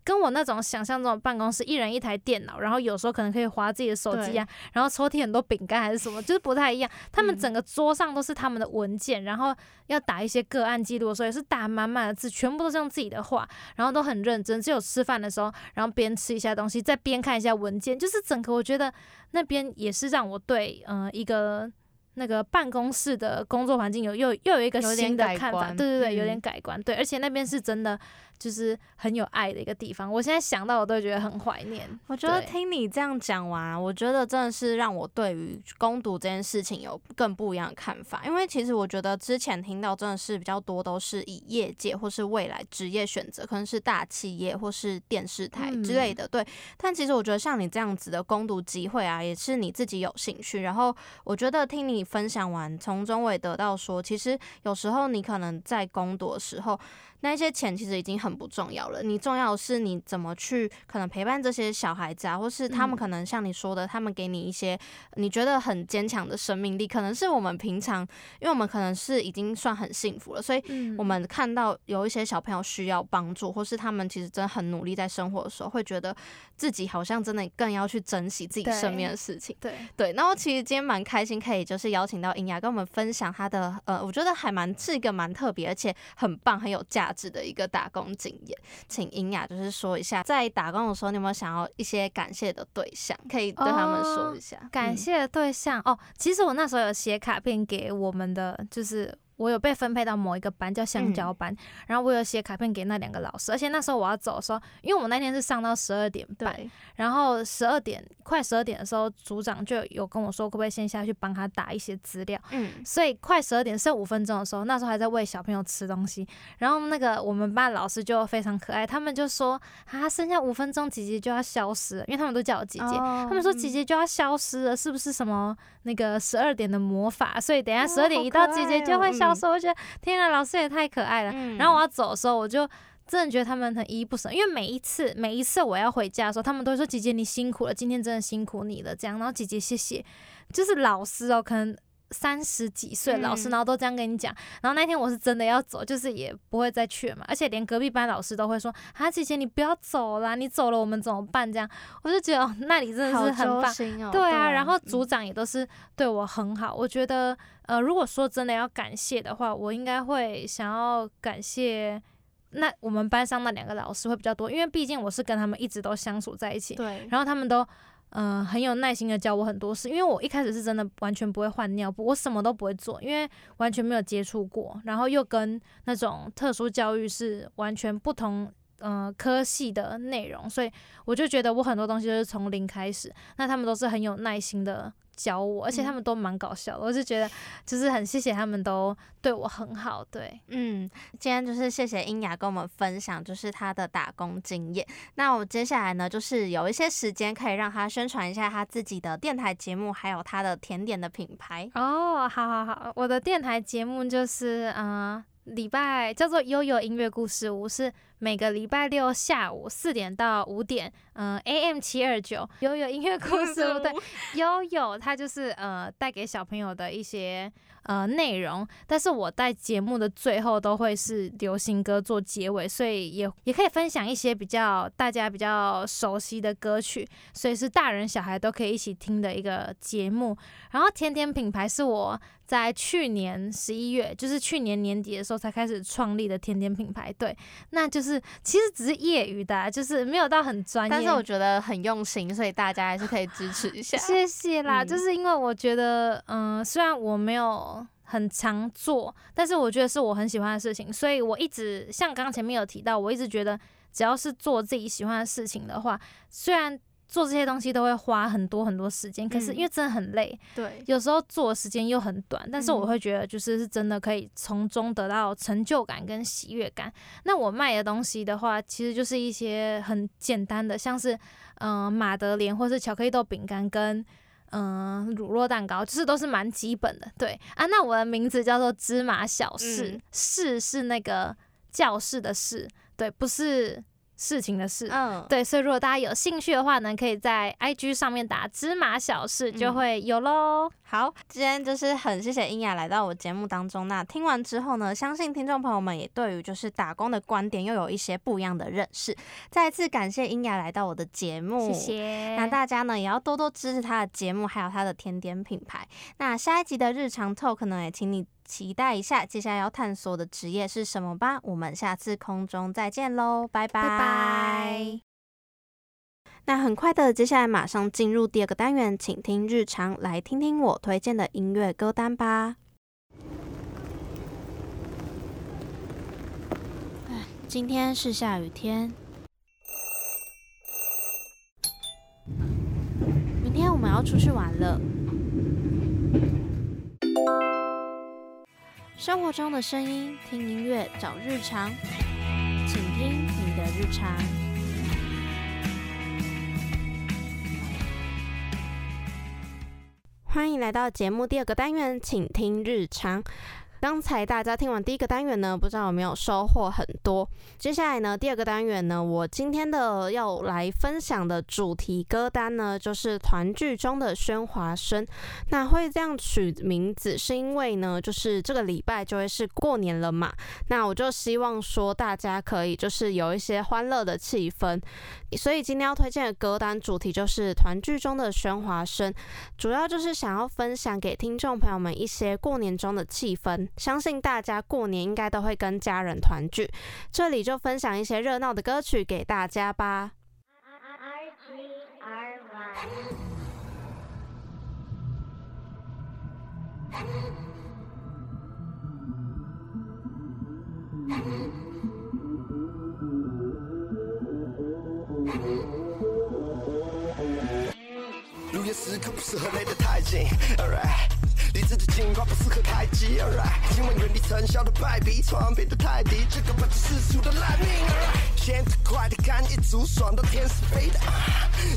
跟我那种想象中的办公室，一人一台电脑，然后有时候可能可以划自己的手机啊，然后抽屉很多饼干还是什么，就是不太一样。他们嗯整个桌上都是他们的文件，然后要打一些个案记录的时候，也是打满满的字，全部都是用自己的话，然后都很认真。只有吃饭的时候，然后边吃一下东西，再边看一下文件，就是整个我觉得那边也是让我对呃一个。那个办公室的工作环境有又又有一个新的看法，对对对，有点嗯改观，对，而且那边是真的就是很有爱的一个地方。我现在想到我都觉得很怀念。我觉得听你这样讲完，我觉得真的是让我对于攻读这件事情有更不一样的看法。因为其实我觉得之前听到真的是比较多都是以业界或是未来职业选择，可能是大企业或是电视台之类的。对，但其实我觉得像你这样子的攻读机会啊，也是你自己有兴趣。然后我觉得听你分享完，从中我也得到说，其实有时候你可能在攻读的时候。那一些钱其实已经很不重要了，你重要的是你怎么去可能陪伴这些小孩子啊，或是他们嗯可能像你说的，他们给你一些你觉得很坚强的生命力，可能是我们平常，因为我们可能是已经算很幸福了，所以嗯我们看到有一些小朋友需要帮助，或是他们其实真的很努力在生活的时候，会觉得自己好像真的更要去珍惜自己身边的事情。对，对，那我其实今天蛮开心，可以就是邀请到英雅跟我们分享她的呃，我觉得还蛮是一个蛮特别而且很棒很有价值的一个打工经验。请英雅就是说一下，在打工的时候，你有没有想要一些感谢的对象，可以对他们说一下？嗯感谢的对象、哦，其实我那时候有写卡片给我们的，就是我有被分配到某一个班叫香蕉班，然后我有写卡片给那两个老师，而且那时候我要走的时候，因为我那天是上到十二点半，然后十二点快十二点的时候，组长就有跟我说，可不可以先下去帮他打一些资料。嗯，所以快十二点剩五分钟的时候，那时候还在喂小朋友吃东西，然后那个我们班老师就非常可爱，他们就说啊，剩下五分钟姐姐就要消失了，因为他们都叫我姐姐，他他们说姐姐就要消失了，是不是什么那个十二点的魔法？所以等一下十二点一到，姐姐就会消失。我觉得天啊，老师也太可爱了。嗯然后我要走的时候，我就真的觉得他们很依依不舍，因为每一次每一次我要回家的时候，他们都会说姐姐你辛苦了，今天真的辛苦你了，这样。然后姐姐谢谢，就是老师哦，可能。三十几岁老师，嗯然后都这样跟你讲，然后那天我是真的要走，就是也不会再去了嘛，而且连隔壁班老师都会说啊，姐姐你不要走啦，你走了我们怎么办？这样，我就觉得、哦、那里真的是很棒，哦。对啊，然后嗯组长也都是对我很好。我觉得，呃，如果说真的要感谢的话，我应该会想要感谢那我们班上那两个老师会比较多，因为毕竟我是跟他们一直都相处在一起，对，然后他们都。嗯、很有耐心的教我很多事，因为我一开始是真的完全不会换尿布，我什么都不会做，因为完全没有接触过，然后又跟那种特殊教育是完全不同呃科系的内容，所以我就觉得我很多东西都是从零开始。那他们都是很有耐心的教我，而且他们都蛮搞笑的，我就觉得就是很谢谢他们都对我很好，对。嗯，今天就是谢谢英雅跟我们分享，就是她的打工经验。那我接下来呢，就是有一些时间可以让她宣传一下她自己的电台节目，还有她的甜点的品牌。哦，好好好，我的电台节目就是呃礼拜叫做悠悠音乐故事屋，是每个礼拜六下午四点到五点，嗯、AM 七二九悠悠音乐故事屋，对，悠悠它就是呃带给小朋友的一些呃内容，但是我在节目的最后都会是流行歌做结尾，所以也也可以分享一些比较大家比较熟悉的歌曲，所以是大人小孩都可以一起听的一个节目。然后甜点品牌是我在去年十一月，就是去年年底的时候才开始创立的甜点品牌。对，那就是其实只是业余的啊、就是没有到很专业。但是我觉得很用心，所以大家还是可以支持一下。谢谢啦，嗯就是因为我觉得，嗯、虽然我没有很常做，但是我觉得是我很喜欢的事情，所以我一直像刚刚前面有提到，我一直觉得只要是做自己喜欢的事情的话，虽然做这些东西都会花很多很多时间，可是嗯因为真的很累，对，有时候做的时间又很短，但是我嗯会觉得就是是真的可以从中得到成就感跟喜悦感。那我卖的东西的话，其实就是一些很简单的，像是嗯、呃马德莲或是巧克力豆饼干跟。嗯，乳酪蛋糕就是都是蛮基本的，对啊。那我的名字叫做芝麻小事嗯，事、是那个教室的事，对，不是事情的事。嗯，对，所以如果大家有兴趣的话呢，可以在 IG 上面打芝麻小事，就嗯会有喽。好，今天就是很谢谢英雅来到我节目当中。那听完之后呢，相信听众朋友们也对于就是打工的观点又有一些不一样的认识。再次感谢英雅来到我的节目，谢谢。那大家呢也要多多支持她的节目，还有她的甜点品牌。那下一集的日常 talk 呢，也请你期待一下，接下来要探索的职业是什么吧。我们下次空中再见喽，拜拜拜拜。那很快的，接下来马上进入第二个单元，请听日常，来听听我推荐的音乐歌单吧。今天是下雨天，明天我们要出去玩了。生活中的声音，听音乐找日常，请听你的日常。欢迎来到节目第二个单元，请听日常。刚才大家听完第一个单元呢，不知道有没有收获很多？接下来呢，第二个单元呢，我今天的要来分享的主题歌单呢，就是团剧中的喧哗声。那会这样取名字，是因为呢，就是这个礼拜就会是过年了嘛。那我就希望说，大家可以就是有一些欢乐的气氛。所以今天要推荐的歌单主题就是团剧中的喧哗声，主要就是想要分享给听众朋友们一些过年中的气氛。相信大家过年应该都会跟家人团聚，这里就分享一些热闹的歌曲给大家吧。理智的情况不适合开机，alright。今晚原地成效的败笔，床变得太低，这个不知世俗的烂命，alright。显得快的看一组，爽到天是飞的，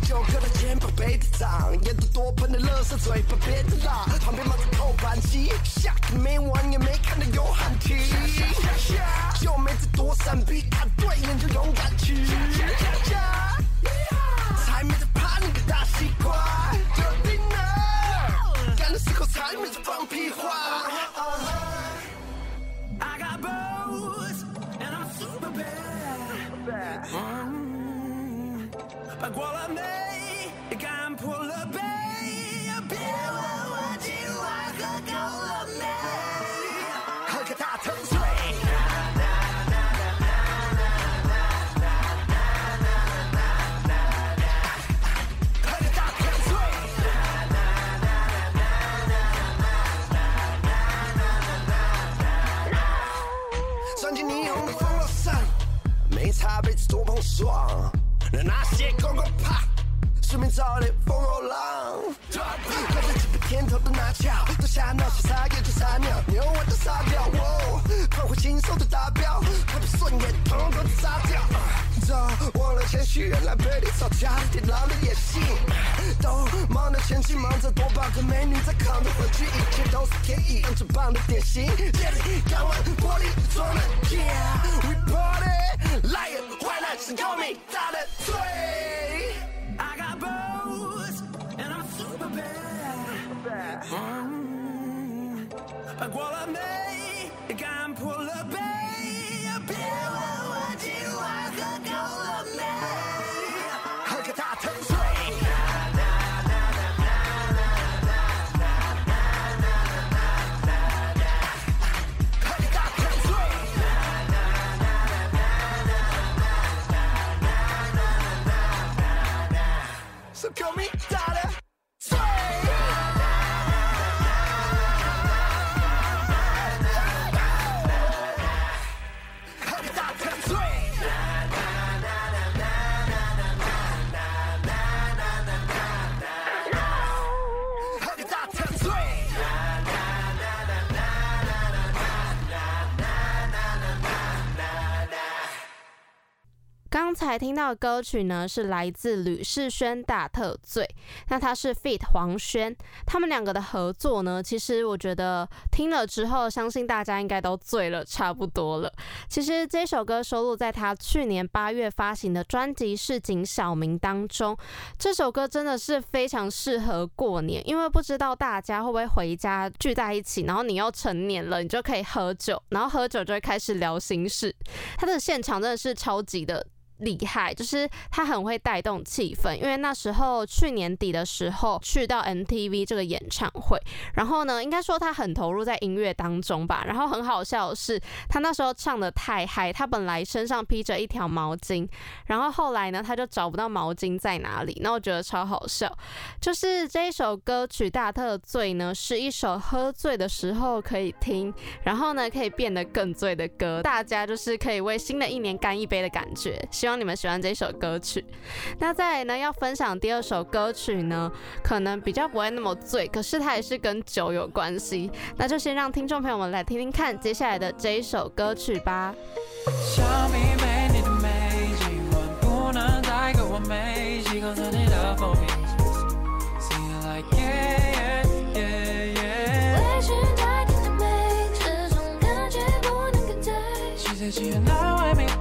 九哥的肩膀背得脏，烟斗多喷的乐色嘴巴变得辣，旁边忙着扣扳机，下个没完也没看到有喊停，就没再多闪避，看对眼就勇敢去，才没在怕你个大西瓜，的时候才没在放屁话。I got bows and I'm super bad. 嗯把过了没？敢破了杯？别问我今晚喝够顺便找点风后浪。看着几杯甜头的拿翘，都瞎闹些撒野就撒尿，牛丸的撒掉，哦，快活轻松的达标，看不顺眼统统杀掉。走，忘了谦虚，原来陪你吵架的电脑的也行。都忙着前进，忙着多抱个美女在扛着回去，一切都是天意，养成棒的典型。夜里敢玩玻璃装的 Yeah，We party，来也坏男是有名大的罪。把过了刚才听到的歌曲呢，是来自吕世轩《大特醉》，那他是 feat 黄轩，他们两个的合作呢，其实我觉得听了之后，相信大家应该都醉了差不多了。其实这首歌收录在他去年八月发行的专辑《市井小民》当中，这首歌真的是非常适合过年，因为不知道大家会不会回家聚在一起，然后你又成年了，你就可以喝酒，然后喝酒就会开始聊心事，他的现场真的是超级的。厉害，就是他很会带动气氛。因为那时候去年底的时候去到 MTV 这个演唱会，然后呢，应该说他很投入在音乐当中吧。然后很好笑的是，他那时候唱的太嗨，他本来身上披着一条毛巾，然后后来呢，他就找不到毛巾在哪里。那我觉得超好笑，就是这一首歌曲《大特醉》呢，是一首喝醉的时候可以听，然后呢可以变得更醉的歌。大家就是可以为新的一年干一杯的感觉。希望你们喜欢这首歌曲。那再来呢，要分享第二首歌曲呢，可能比较不会那么醉，可是它也是跟酒有关系。那就先让听众朋友们来听听看接下来的这一首歌曲吧。想媲美你的美，今晚不能再给我美，习惯着你的风景。Sing it like yeah yeah yeah 微醺代替的美，这种感觉不能更对。She said she not with me. Ooh,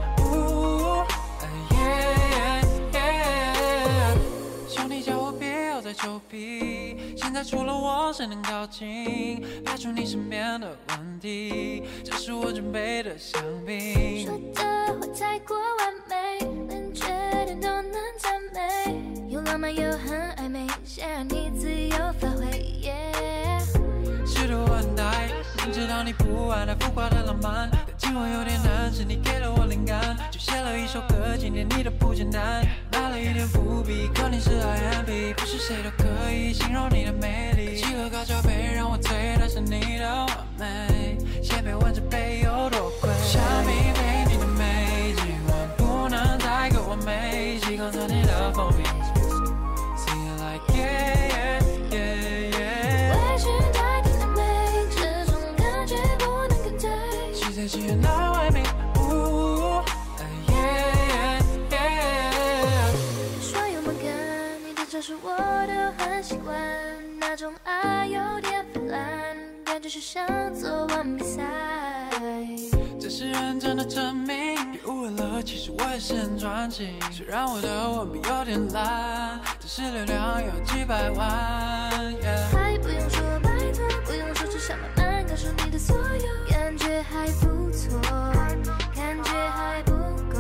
我别要再求比，现在除了我谁能靠近，排除你身边的问题，这是我准备的香槟。说的话太过完美，连缺点都能赞美，又浪漫又很暧昧，想让你自由发挥。Yeah 是的，我很呆，明知道你不爱那浮夸的浪漫，但今晚有点难，是你给了我灵感，就写了一首歌纪念你的不简单，埋了一点伏笔，可你是 IMB，不是谁都可以形容你的美丽。几个高脚杯让我醉，但是你的完美，先别证明，别误会了，其实我也是很专情。虽然我的文笔有点烂，但是流量有几百万。Yeah. 还不用说拜托，不用说，只想慢慢感受你的所有，感觉还不错，感觉还不够。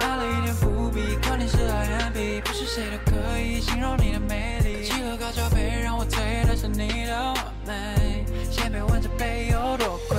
埋了一点伏笔，肯定是 IMB，不是谁都可以形容你的魅力。几个高脚杯让我醉，但是你的完美，先别问这杯有多贵。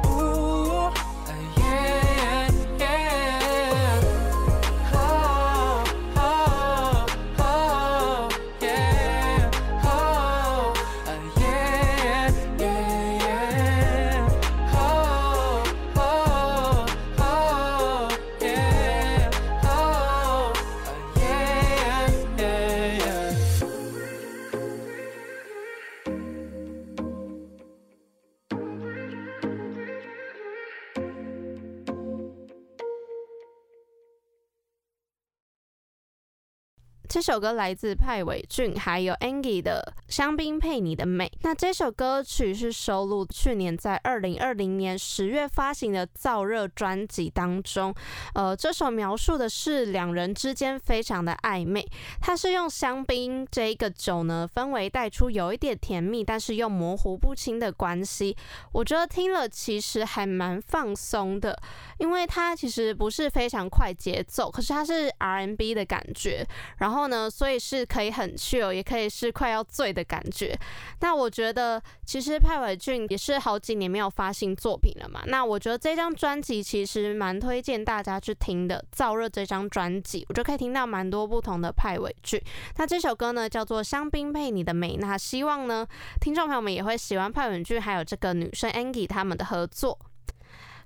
首歌来自派伟俊还有 Angie 的《香槟配你的美》。那这首歌曲是收录去年在二零二零年十月发行的《燥热》专辑当中。呃，这首描述的是两人之间非常的暧昧。它是用香槟这一个酒呢，氛围带出有一点甜蜜，但是又模糊不清的关系。我觉得听了其实还蛮放松的，因为它其实不是非常快节奏，可是它是 RNB 的感觉。然后呢，所以是可以很 chill，也可以是快要醉的感觉。那我觉得，其实派伟俊也是好几年没有发行作品了嘛。那我觉得这张专辑其实蛮推荐大家去听的，《燥热》这张专辑，我就可以听到蛮多不同的派伟俊。那这首歌呢叫做《香槟配你的美》，那希望呢听众朋友们也会喜欢派伟俊还有这个女生 Angie 他们的合作。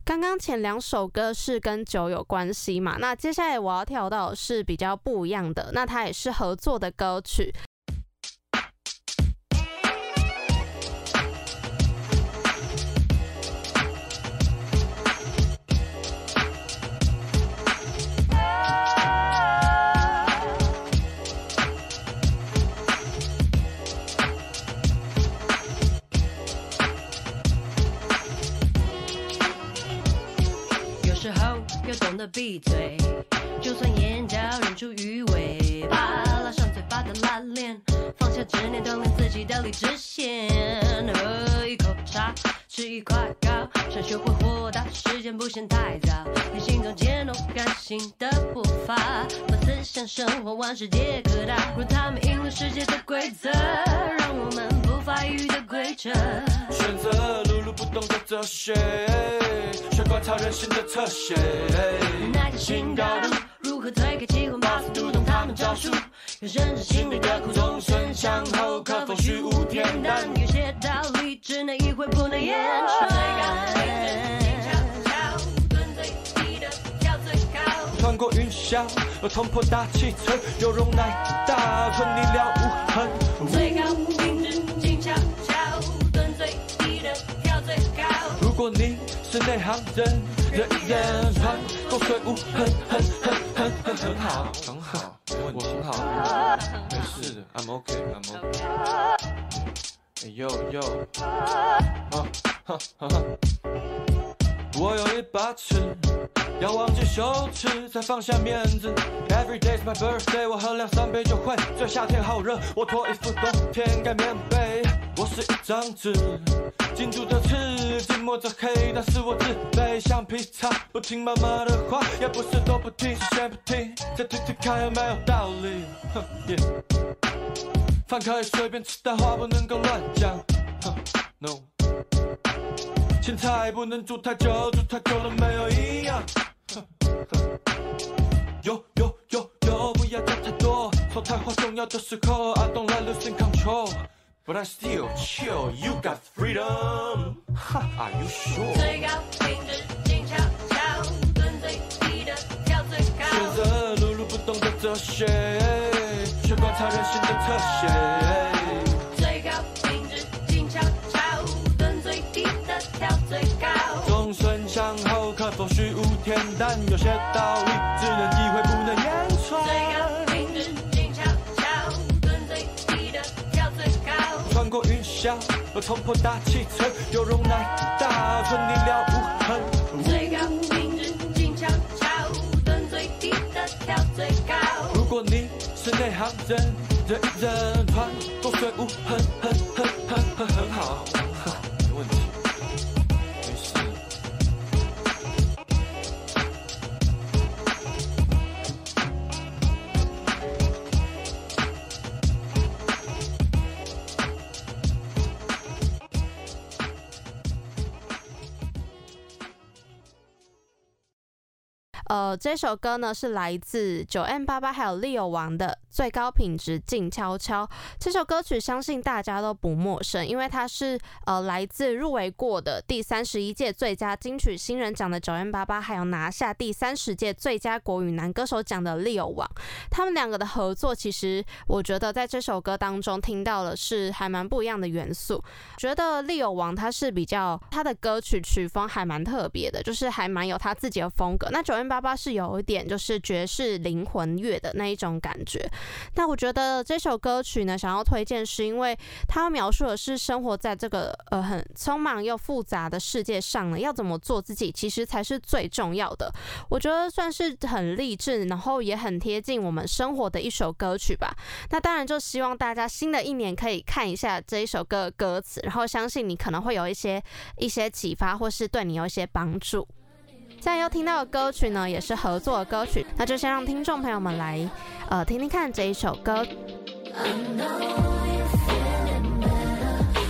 刚刚前两首歌是跟酒有关系嘛，那接下来我要跳到是比较不一样的，那它也是合作的歌曲。的闭嘴。就算眼角忍住鱼尾巴，拉上嘴巴的拉链，放下执念，锻炼自己的理智线。喝一口茶，吃一块糕，想学会豁达，时间不嫌太早。你心中坚柔感性的步伐，把思想生活万事皆可大。若他们赢了世界的规则，让我们不发育的规则。选择碌碌不动的哲学，学观察人性的侧写。那个新高度，如何推开机关，把速读懂他们招数？有甚至心里的苦，终身向后，可否虚无恬淡？有些道理只能意会，不能言传。蹲最低的跳最高。穿过云霄，冲破大气层，有容乃大，吞你了无痕。最高品质静悄悄，蹲最低的跳最高。如果你是内行人，人人穿过水无痕，很很很很很好，很好，我很好，没事的，I'm OK，I'm OK。Yo, yo. 我有一把尺，要忘记羞耻，才放下面子。Every day's my birthday，我喝两三杯就会醉。夏天好热，我脱衣服，冬天盖棉被。我是一张纸，紧住的刺，紧抹着黑，但是我自卑。橡皮擦，不听妈妈的话，也不是都不听，是先不听，再听听看有没有道理。哼耶，饭可以随便吃，但话不能够乱讲。哼，no。青菜不能煮太久，煮太久了没有营养。有有有有，不要讲太多，说太话重要的时候，I don't like losing control。But I still chill, you got freedom. Ha, are you sure? 最高品质静悄悄，蹲最低的跳最高。选择碌碌不动的哲学，却观察人性的特写。虚无恬淡？有些道理只能意会，不能言传最高传。品质静悄悄，蹲最低的跳最高。穿过云霄，冲破大气层，有容乃大，吞你了无痕。最高品质静悄悄，蹲最低的跳最高。如果你是内行人，人人传，共水无痕，很很很很很好，这首歌呢是来自九 M 八八还有利友王的最高品质静悄悄。这首歌曲相信大家都不陌生，因为它是呃来自入围过的第三十一届最佳金曲新人奖的九 M 八八，还有拿下第三十届最佳国语男歌手奖的 Leo 王。他们两个的合作，其实我觉得在这首歌当中听到的是还蛮不一样的元素。觉得 Leo 王他是比较他的歌曲曲风还蛮特别的，就是还蛮有他自己的风格。那九 M 八八是有一点就是爵士灵魂乐的那一种感觉。那我觉得这首歌曲呢，想要推荐是因为它描述的是生活在这个呃很匆忙又复杂的世界上呢，要怎么做自己，其实才是最重要的。我觉得算是很励志，然后也很贴近我们生活的一首歌曲吧。那当然就希望大家新的一年可以看一下这一首歌的歌词，然后相信你可能会有一些一些启发，或是对你有一些帮助。现在要听到的歌曲呢，也是合作的歌曲，那就先让听众朋友们来呃听听看这一首歌。I know you're feeling better,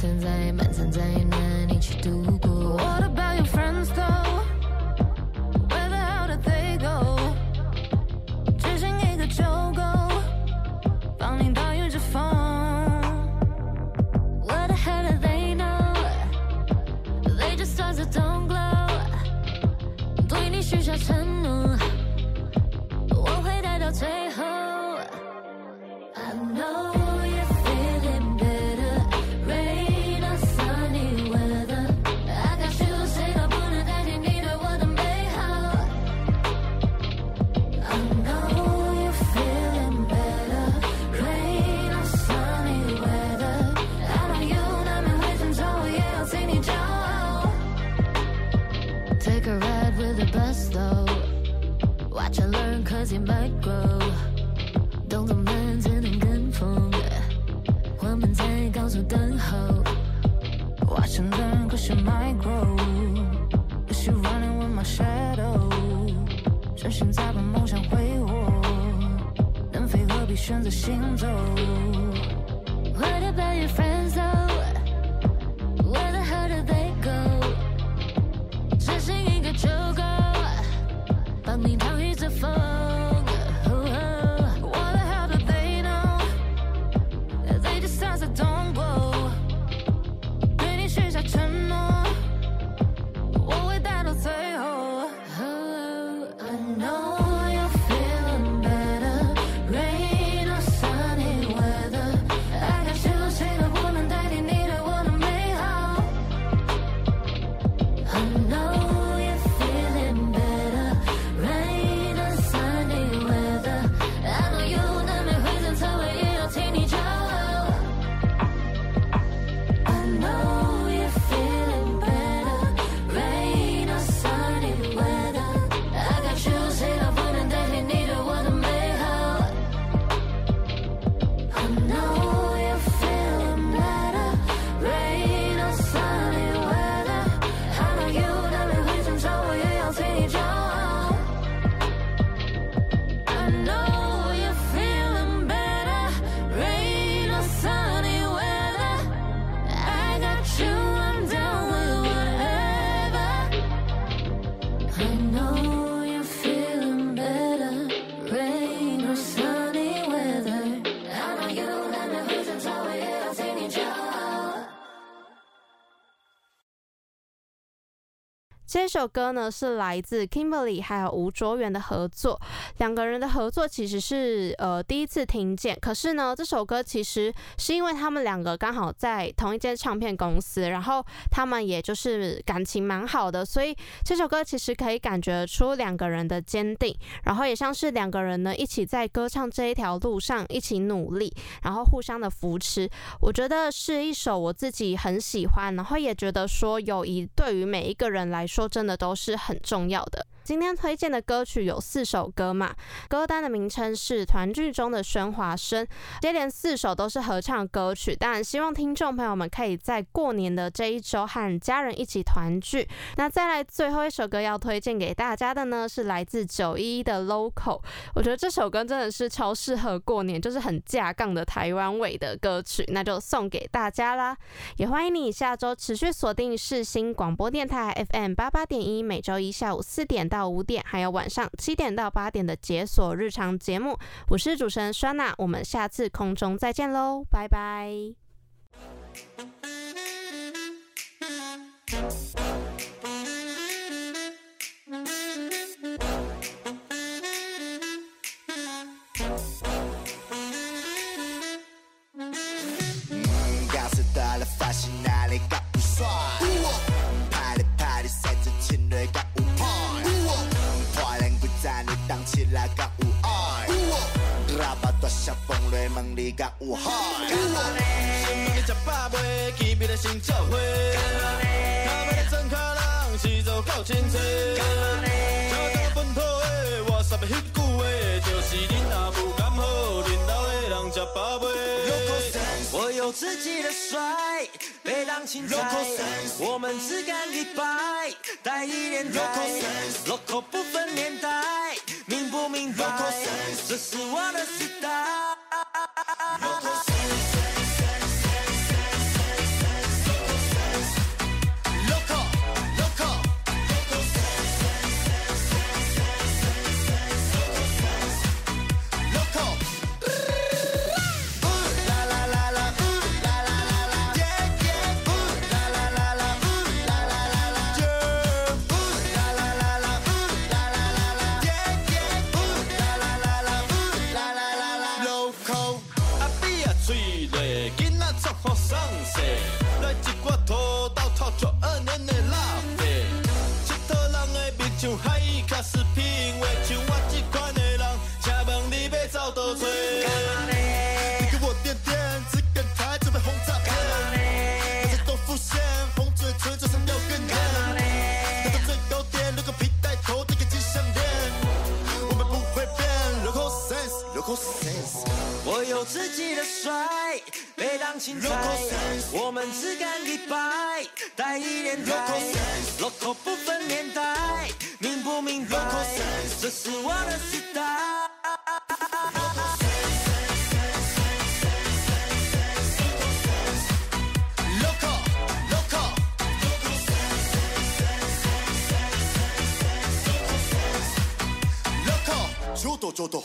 这里存在满残灾难一起度过。这首歌呢是来自 Kimberly 还有吴卓源的合作，两个人的合作其实是呃第一次听见，可是呢这首歌其实是因为他们两个刚好在同一间唱片公司，然后他们也就是感情蛮好的，所以这首歌其实可以感觉出两个人的坚定，然后也像是两个人呢一起在歌唱这一条路上一起努力，然后互相的扶持，我觉得是一首我自己很喜欢，然后也觉得说友谊对于每一个人来说真的都是很重要的。今天推荐的歌曲有四首歌嘛，歌单的名称是《团聚中的喧哗声》，接连四首都是合唱歌曲，当然希望听众朋友们可以在过年的这一周和家人一起团聚。那再来最后一首歌要推荐给大家的呢，是来自九一一的《Local》，我觉得这首歌真的是超适合过年，就是很架杠的台湾味的歌曲，那就送给大家啦。也欢迎你下周持续锁定世新广播电台 FM 八八点一，每周一下午四点到到五点，还有晚上七点到八点的解锁日常节目。我是主持人酸娜，我们下次空中再见喽，拜拜。问你搞有海。先问你食饱未？见面的先照会。他们的真可人是做够清楚。交到本土的，我啥要迄句话，就是恁阿母敢好，恁老的人食饱未？我有自己的帅，被当青菜，我们只干一百，带一点拽，local 不分年代，明不明白？这是我的时代。Não consigo 我们只干一百，带一脸。local，local 不分年代，明不明？local，这是我的 style。と local，local，local，